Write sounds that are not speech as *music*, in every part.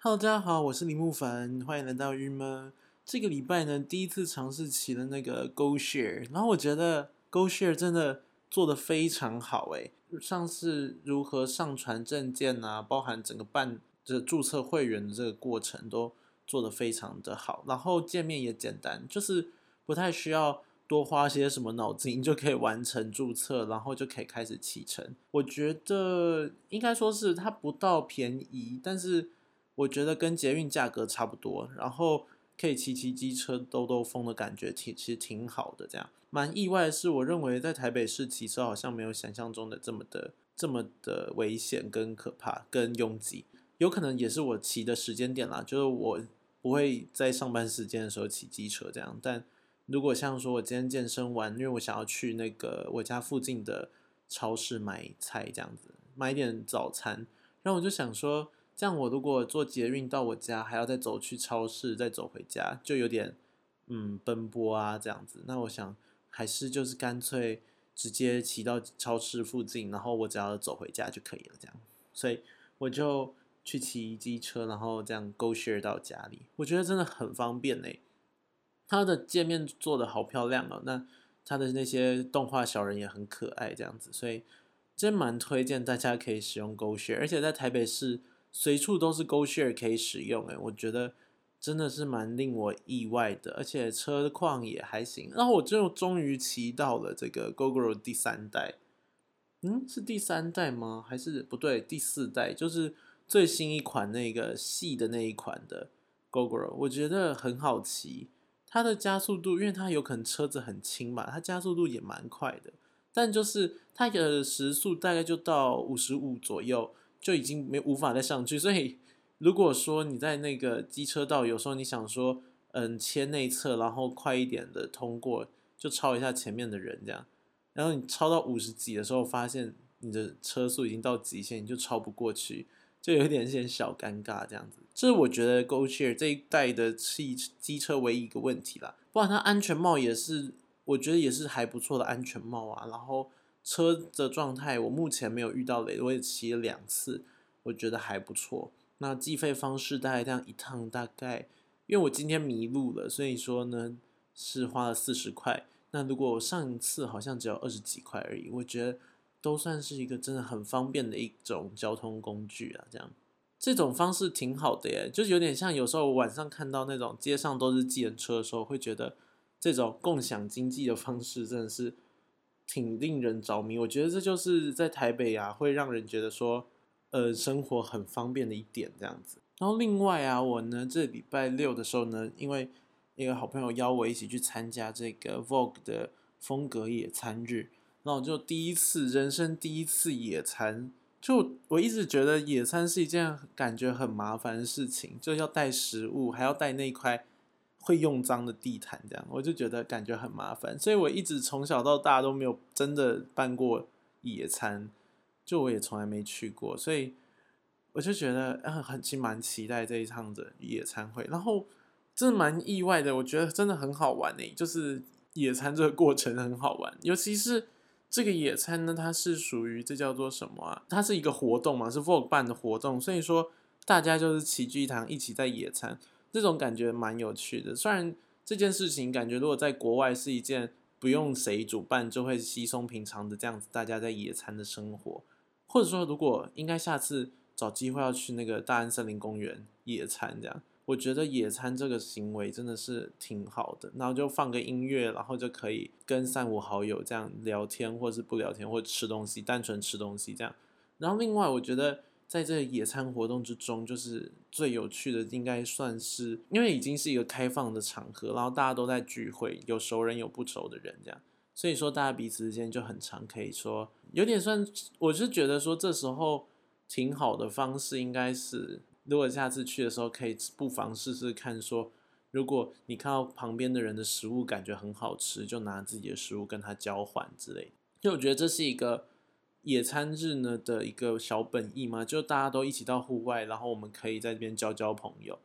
Hello，大家好，我是李木凡，欢迎来到郁闷。这个礼拜呢，第一次尝试骑了那个 Go Share，然后我觉得 Go Share 真的做的非常好诶，上次如何上传证件啊，包含整个办这注册会员的这个过程都做的非常的好，然后界面也简单，就是不太需要多花些什么脑筋就可以完成注册，然后就可以开始启程。我觉得应该说是它不到便宜，但是。我觉得跟捷运价格差不多，然后可以骑骑机车兜兜风的感觉，挺其实挺好的。这样蛮意外的是，我认为在台北市骑车好像没有想象中的这么的这么的危险跟可怕跟拥挤，有可能也是我骑的时间点啦，就是我不会在上班时间的时候骑机车这样。但如果像说我今天健身完，因为我想要去那个我家附近的超市买菜这样子，买点早餐，然后我就想说。这样，我如果坐捷运到我家，还要再走去超市，再走回家，就有点嗯奔波啊这样子。那我想还是就是干脆直接骑到超市附近，然后我只要走回家就可以了。这样，所以我就去骑机车，然后这样 go share 到家里。我觉得真的很方便嘞。它的界面做的好漂亮哦，那它的那些动画小人也很可爱，这样子，所以真蛮推荐大家可以使用 go share，而且在台北市。随处都是 Go Share 可以使用，诶，我觉得真的是蛮令我意外的，而且车况也还行。然后我就终于骑到了这个 GoGo 第三代，嗯，是第三代吗？还是不对，第四代，就是最新一款那个细的那一款的 GoGo，我觉得很好骑。它的加速度，因为它有可能车子很轻嘛，它加速度也蛮快的，但就是它的时速大概就到五十五左右。就已经没无法再上去，所以如果说你在那个机车道，有时候你想说，嗯，切内侧，然后快一点的通过，就超一下前面的人这样，然后你超到五十几的时候，发现你的车速已经到极限，你就超不过去，就有点点小尴尬这样子。这是我觉得 Go Share 这一代的汽机车唯一一个问题啦，不然它安全帽也是，我觉得也是还不错的安全帽啊，然后。车的状态，我目前没有遇到雷，我也骑了两次，我觉得还不错。那计费方式大概这样一趟大概，因为我今天迷路了，所以说呢是花了四十块。那如果我上一次好像只有二十几块而已，我觉得都算是一个真的很方便的一种交通工具啊。这样这种方式挺好的耶，就是有点像有时候我晚上看到那种街上都是计程车的时候，会觉得这种共享经济的方式真的是。挺令人着迷，我觉得这就是在台北啊，会让人觉得说，呃，生活很方便的一点这样子。然后另外啊，我呢这礼拜六的时候呢，因为一个好朋友邀我一起去参加这个 Vogue 的风格野餐日，然后我就第一次人生第一次野餐，就我一直觉得野餐是一件感觉很麻烦的事情，就要带食物，还要带那块。会用脏的地毯，这样我就觉得感觉很麻烦，所以我一直从小到大都没有真的办过野餐，就我也从来没去过，所以我就觉得很很其实蛮期待这一趟的野餐会，然后真的蛮意外的，我觉得真的很好玩诶，就是野餐这个过程很好玩，尤其是这个野餐呢，它是属于这叫做什么啊？它是一个活动嘛，是 Vogue 办的活动，所以说大家就是齐聚一堂，一起在野餐。这种感觉蛮有趣的，虽然这件事情感觉如果在国外是一件不用谁主办就会稀松平常的这样子，大家在野餐的生活，或者说如果应该下次找机会要去那个大安森林公园野餐这样，我觉得野餐这个行为真的是挺好的，然后就放个音乐，然后就可以跟三五好友这样聊天，或是不聊天，或吃东西，单纯吃东西这样，然后另外我觉得。在这野餐活动之中，就是最有趣的，应该算是因为已经是一个开放的场合，然后大家都在聚会，有熟人有不熟的人这样，所以说大家彼此之间就很常可以说有点算，我是觉得说这时候挺好的方式，应该是如果下次去的时候可以不妨试试看，说如果你看到旁边的人的食物感觉很好吃，就拿自己的食物跟他交换之类，就我觉得这是一个。野餐日呢的一个小本意嘛，就大家都一起到户外，然后我们可以在这边交交朋友。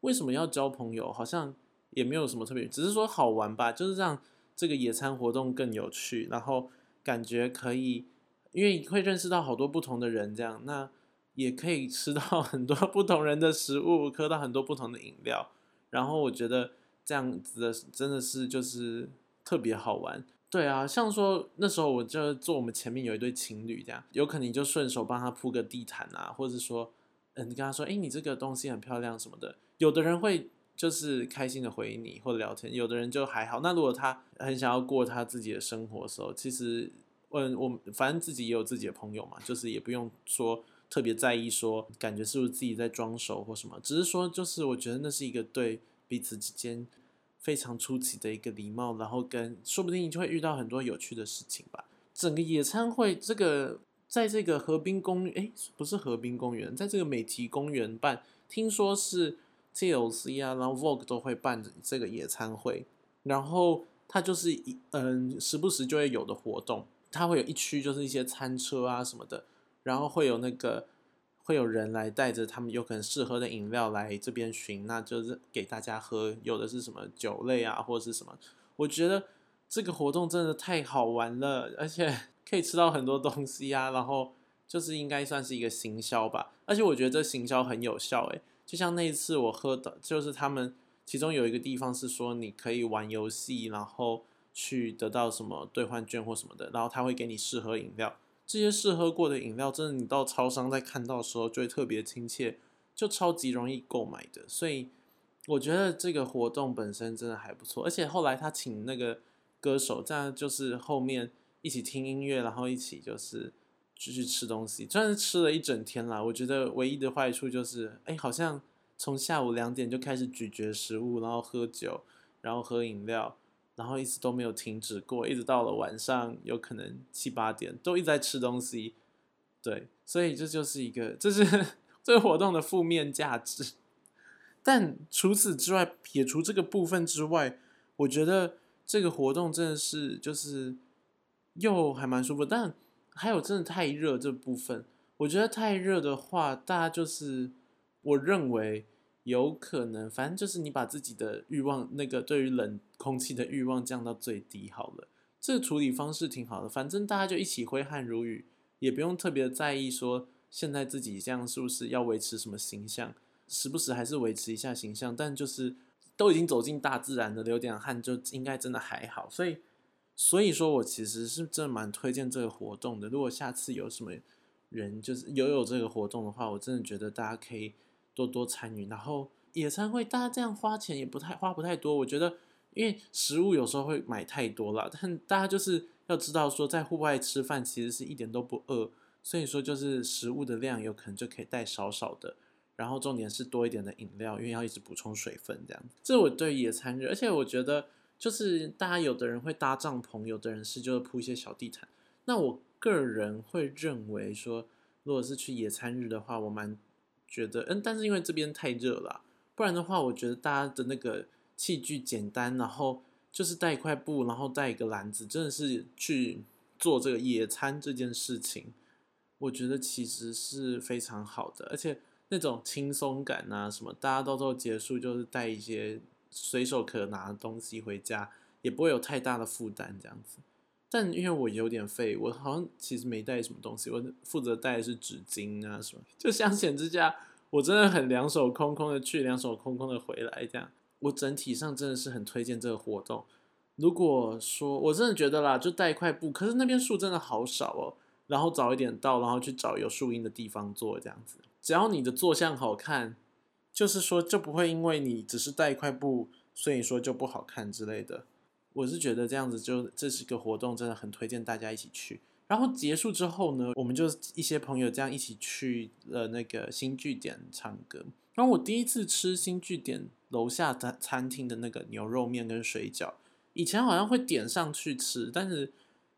为什么要交朋友？好像也没有什么特别，只是说好玩吧，就是让这个野餐活动更有趣，然后感觉可以，因为会认识到好多不同的人，这样那也可以吃到 *laughs* 很多不同人的食物，喝到很多不同的饮料。然后我觉得这样子的真的是就是特别好玩。对啊，像说那时候我就坐我们前面有一对情侣这样，有可能你就顺手帮他铺个地毯啊，或者说，嗯，你跟他说，哎，你这个东西很漂亮什么的。有的人会就是开心的回你或者聊天，有的人就还好。那如果他很想要过他自己的生活的时候，其实，嗯，我反正自己也有自己的朋友嘛，就是也不用说特别在意说感觉是不是自己在装熟或什么，只是说就是我觉得那是一个对彼此之间。非常出奇的一个礼貌，然后跟说不定你就会遇到很多有趣的事情吧。整个野餐会这个在这个河滨公园，哎，不是河滨公园，在这个美提公园办，听说是 TLC 啊，然后 Vogue 都会办这个野餐会，然后它就是一嗯，时不时就会有的活动，它会有一区就是一些餐车啊什么的，然后会有那个。会有人来带着他们有可能适合的饮料来这边寻，那就是给大家喝。有的是什么酒类啊，或者是什么？我觉得这个活动真的太好玩了，而且 *laughs* 可以吃到很多东西啊。然后就是应该算是一个行销吧，而且我觉得这行销很有效。诶，就像那一次我喝的，就是他们其中有一个地方是说你可以玩游戏，然后去得到什么兑换券或什么的，然后他会给你试喝饮料。这些试喝过的饮料，真的你到超商在看到的时候就会特别亲切，就超级容易购买的。所以我觉得这个活动本身真的还不错。而且后来他请那个歌手，这样就是后面一起听音乐，然后一起就是继续吃东西，真是吃了一整天啦。我觉得唯一的坏处就是，哎，好像从下午两点就开始咀嚼食物，然后喝酒，然后喝饮料。然后一直都没有停止过，一直到了晚上，有可能七八点都一直在吃东西，对，所以这就是一个，这是这个活动的负面价值。*laughs* 但除此之外，撇除这个部分之外，我觉得这个活动真的是就是又还蛮舒服。但还有真的太热这部分，我觉得太热的话，大家就是我认为。有可能，反正就是你把自己的欲望，那个对于冷空气的欲望降到最低好了。这个处理方式挺好的，反正大家就一起挥汗如雨，也不用特别在意说现在自己这样是不是要维持什么形象，时不时还是维持一下形象。但就是都已经走进大自然的，流点汗就应该真的还好。所以，所以说我其实是真的蛮推荐这个活动的。如果下次有什么人就是有有这个活动的话，我真的觉得大家可以。多多参与，然后野餐会大家这样花钱也不太花不太多，我觉得，因为食物有时候会买太多了，但大家就是要知道说，在户外吃饭其实是一点都不饿，所以说就是食物的量有可能就可以带少少的，然后重点是多一点的饮料，因为要一直补充水分这样。这我对野餐日，而且我觉得就是大家有的人会搭帐篷，有的人是就是铺一些小地毯，那我个人会认为说，如果是去野餐日的话，我蛮。觉得嗯，但是因为这边太热了，不然的话，我觉得大家的那个器具简单，然后就是带一块布，然后带一个篮子，真的是去做这个野餐这件事情，我觉得其实是非常好的，而且那种轻松感啊，什么大家到时候结束就是带一些随手可拿的东西回家，也不会有太大的负担这样子。但因为我有点废，我好像其实没带什么东西，我负责带的是纸巾啊什么。就相显之家，我真的很两手空空的去，两手空空的回来，这样。我整体上真的是很推荐这个活动。如果说我真的觉得啦，就带一块布，可是那边树真的好少哦。然后早一点到，然后去找有树荫的地方坐，这样子。只要你的坐相好看，就是说就不会因为你只是带一块布，所以说就不好看之类的。我是觉得这样子就这是个活动，真的很推荐大家一起去。然后结束之后呢，我们就一些朋友这样一起去了那个新据点唱歌。然后我第一次吃新据点楼下餐餐厅的那个牛肉面跟水饺，以前好像会点上去吃，但是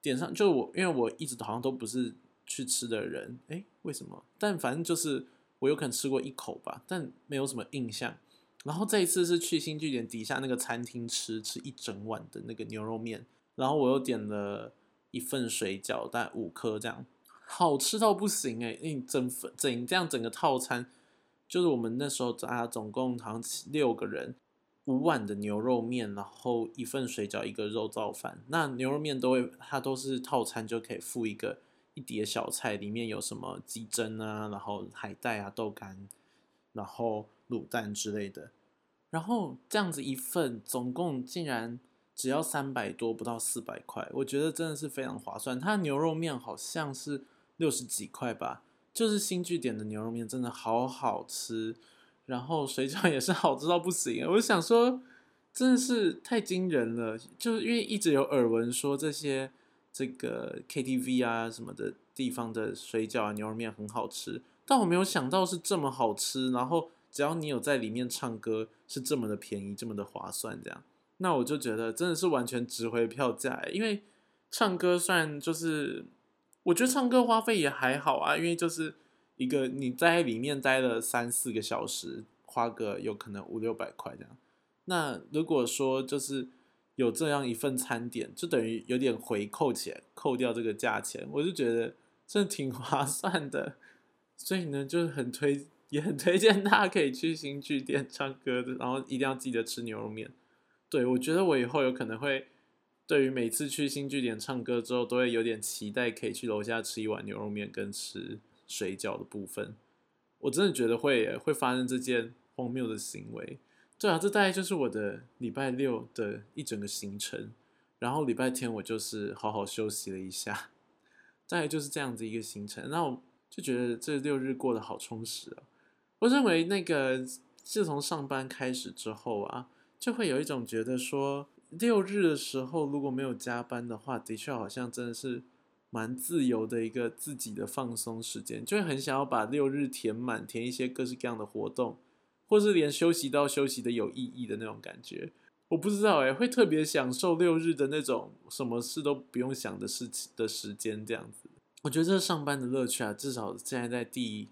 点上就我因为我一直好像都不是去吃的人，诶，为什么？但反正就是我有可能吃过一口吧，但没有什么印象。然后这一次是去新据点底下那个餐厅吃吃一整碗的那个牛肉面，然后我又点了一份水饺，大概五颗这样，好吃到不行哎！你整份整这样整个套餐，就是我们那时候啊总共好像六个人，五碗的牛肉面，然后一份水饺，一个肉燥饭。那牛肉面都会它都是套餐就可以付一个一碟小菜里面有什么鸡胗啊，然后海带啊、豆干，然后卤蛋之类的，然后这样子一份总共竟然只要三百多，不到四百块，我觉得真的是非常划算。它牛肉面好像是六十几块吧，就是新据点的牛肉面真的好好吃，然后水饺也是好吃到不行。我想说，真的是太惊人了，就是因为一直有耳闻说这些。这个 KTV 啊什么的地方的水饺啊牛肉面很好吃，但我没有想到是这么好吃。然后只要你有在里面唱歌，是这么的便宜，这么的划算，这样，那我就觉得真的是完全值回票价。因为唱歌算就是，我觉得唱歌花费也还好啊，因为就是一个你在里面待了三四个小时，花个有可能五六百块这样。那如果说就是。有这样一份餐点，就等于有点回扣钱，扣掉这个价钱，我就觉得真的挺划算的。所以呢，就是很推，也很推荐大家可以去新剧店唱歌的，然后一定要记得吃牛肉面。对我觉得我以后有可能会，对于每次去新据点唱歌之后，都会有点期待可以去楼下吃一碗牛肉面跟吃水饺的部分。我真的觉得会会发生这件荒谬的行为。对啊，这大概就是我的礼拜六的一整个行程，然后礼拜天我就是好好休息了一下，*laughs* 大概就是这样子一个行程。那我就觉得这六日过得好充实啊！我认为那个自从上班开始之后啊，就会有一种觉得说，六日的时候如果没有加班的话，的确好像真的是蛮自由的一个自己的放松时间，就会很想要把六日填满，填一些各式各样的活动。或是连休息都休息的有意义的那种感觉，我不知道哎，会特别享受六日的那种什么事都不用想的事情的时间这样子。我觉得这上班的乐趣啊，至少现在在第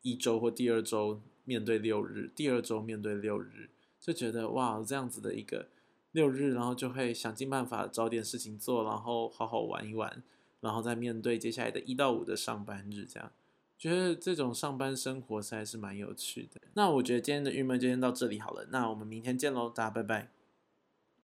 一周或第二周面对六日，第二周面对六日，就觉得哇，这样子的一个六日，然后就会想尽办法找点事情做，然后好好玩一玩，然后再面对接下来的一到五的上班日这样。觉得这种上班生活实在是蛮有趣的。那我觉得今天的郁闷就先到这里好了。那我们明天见喽，大家拜拜。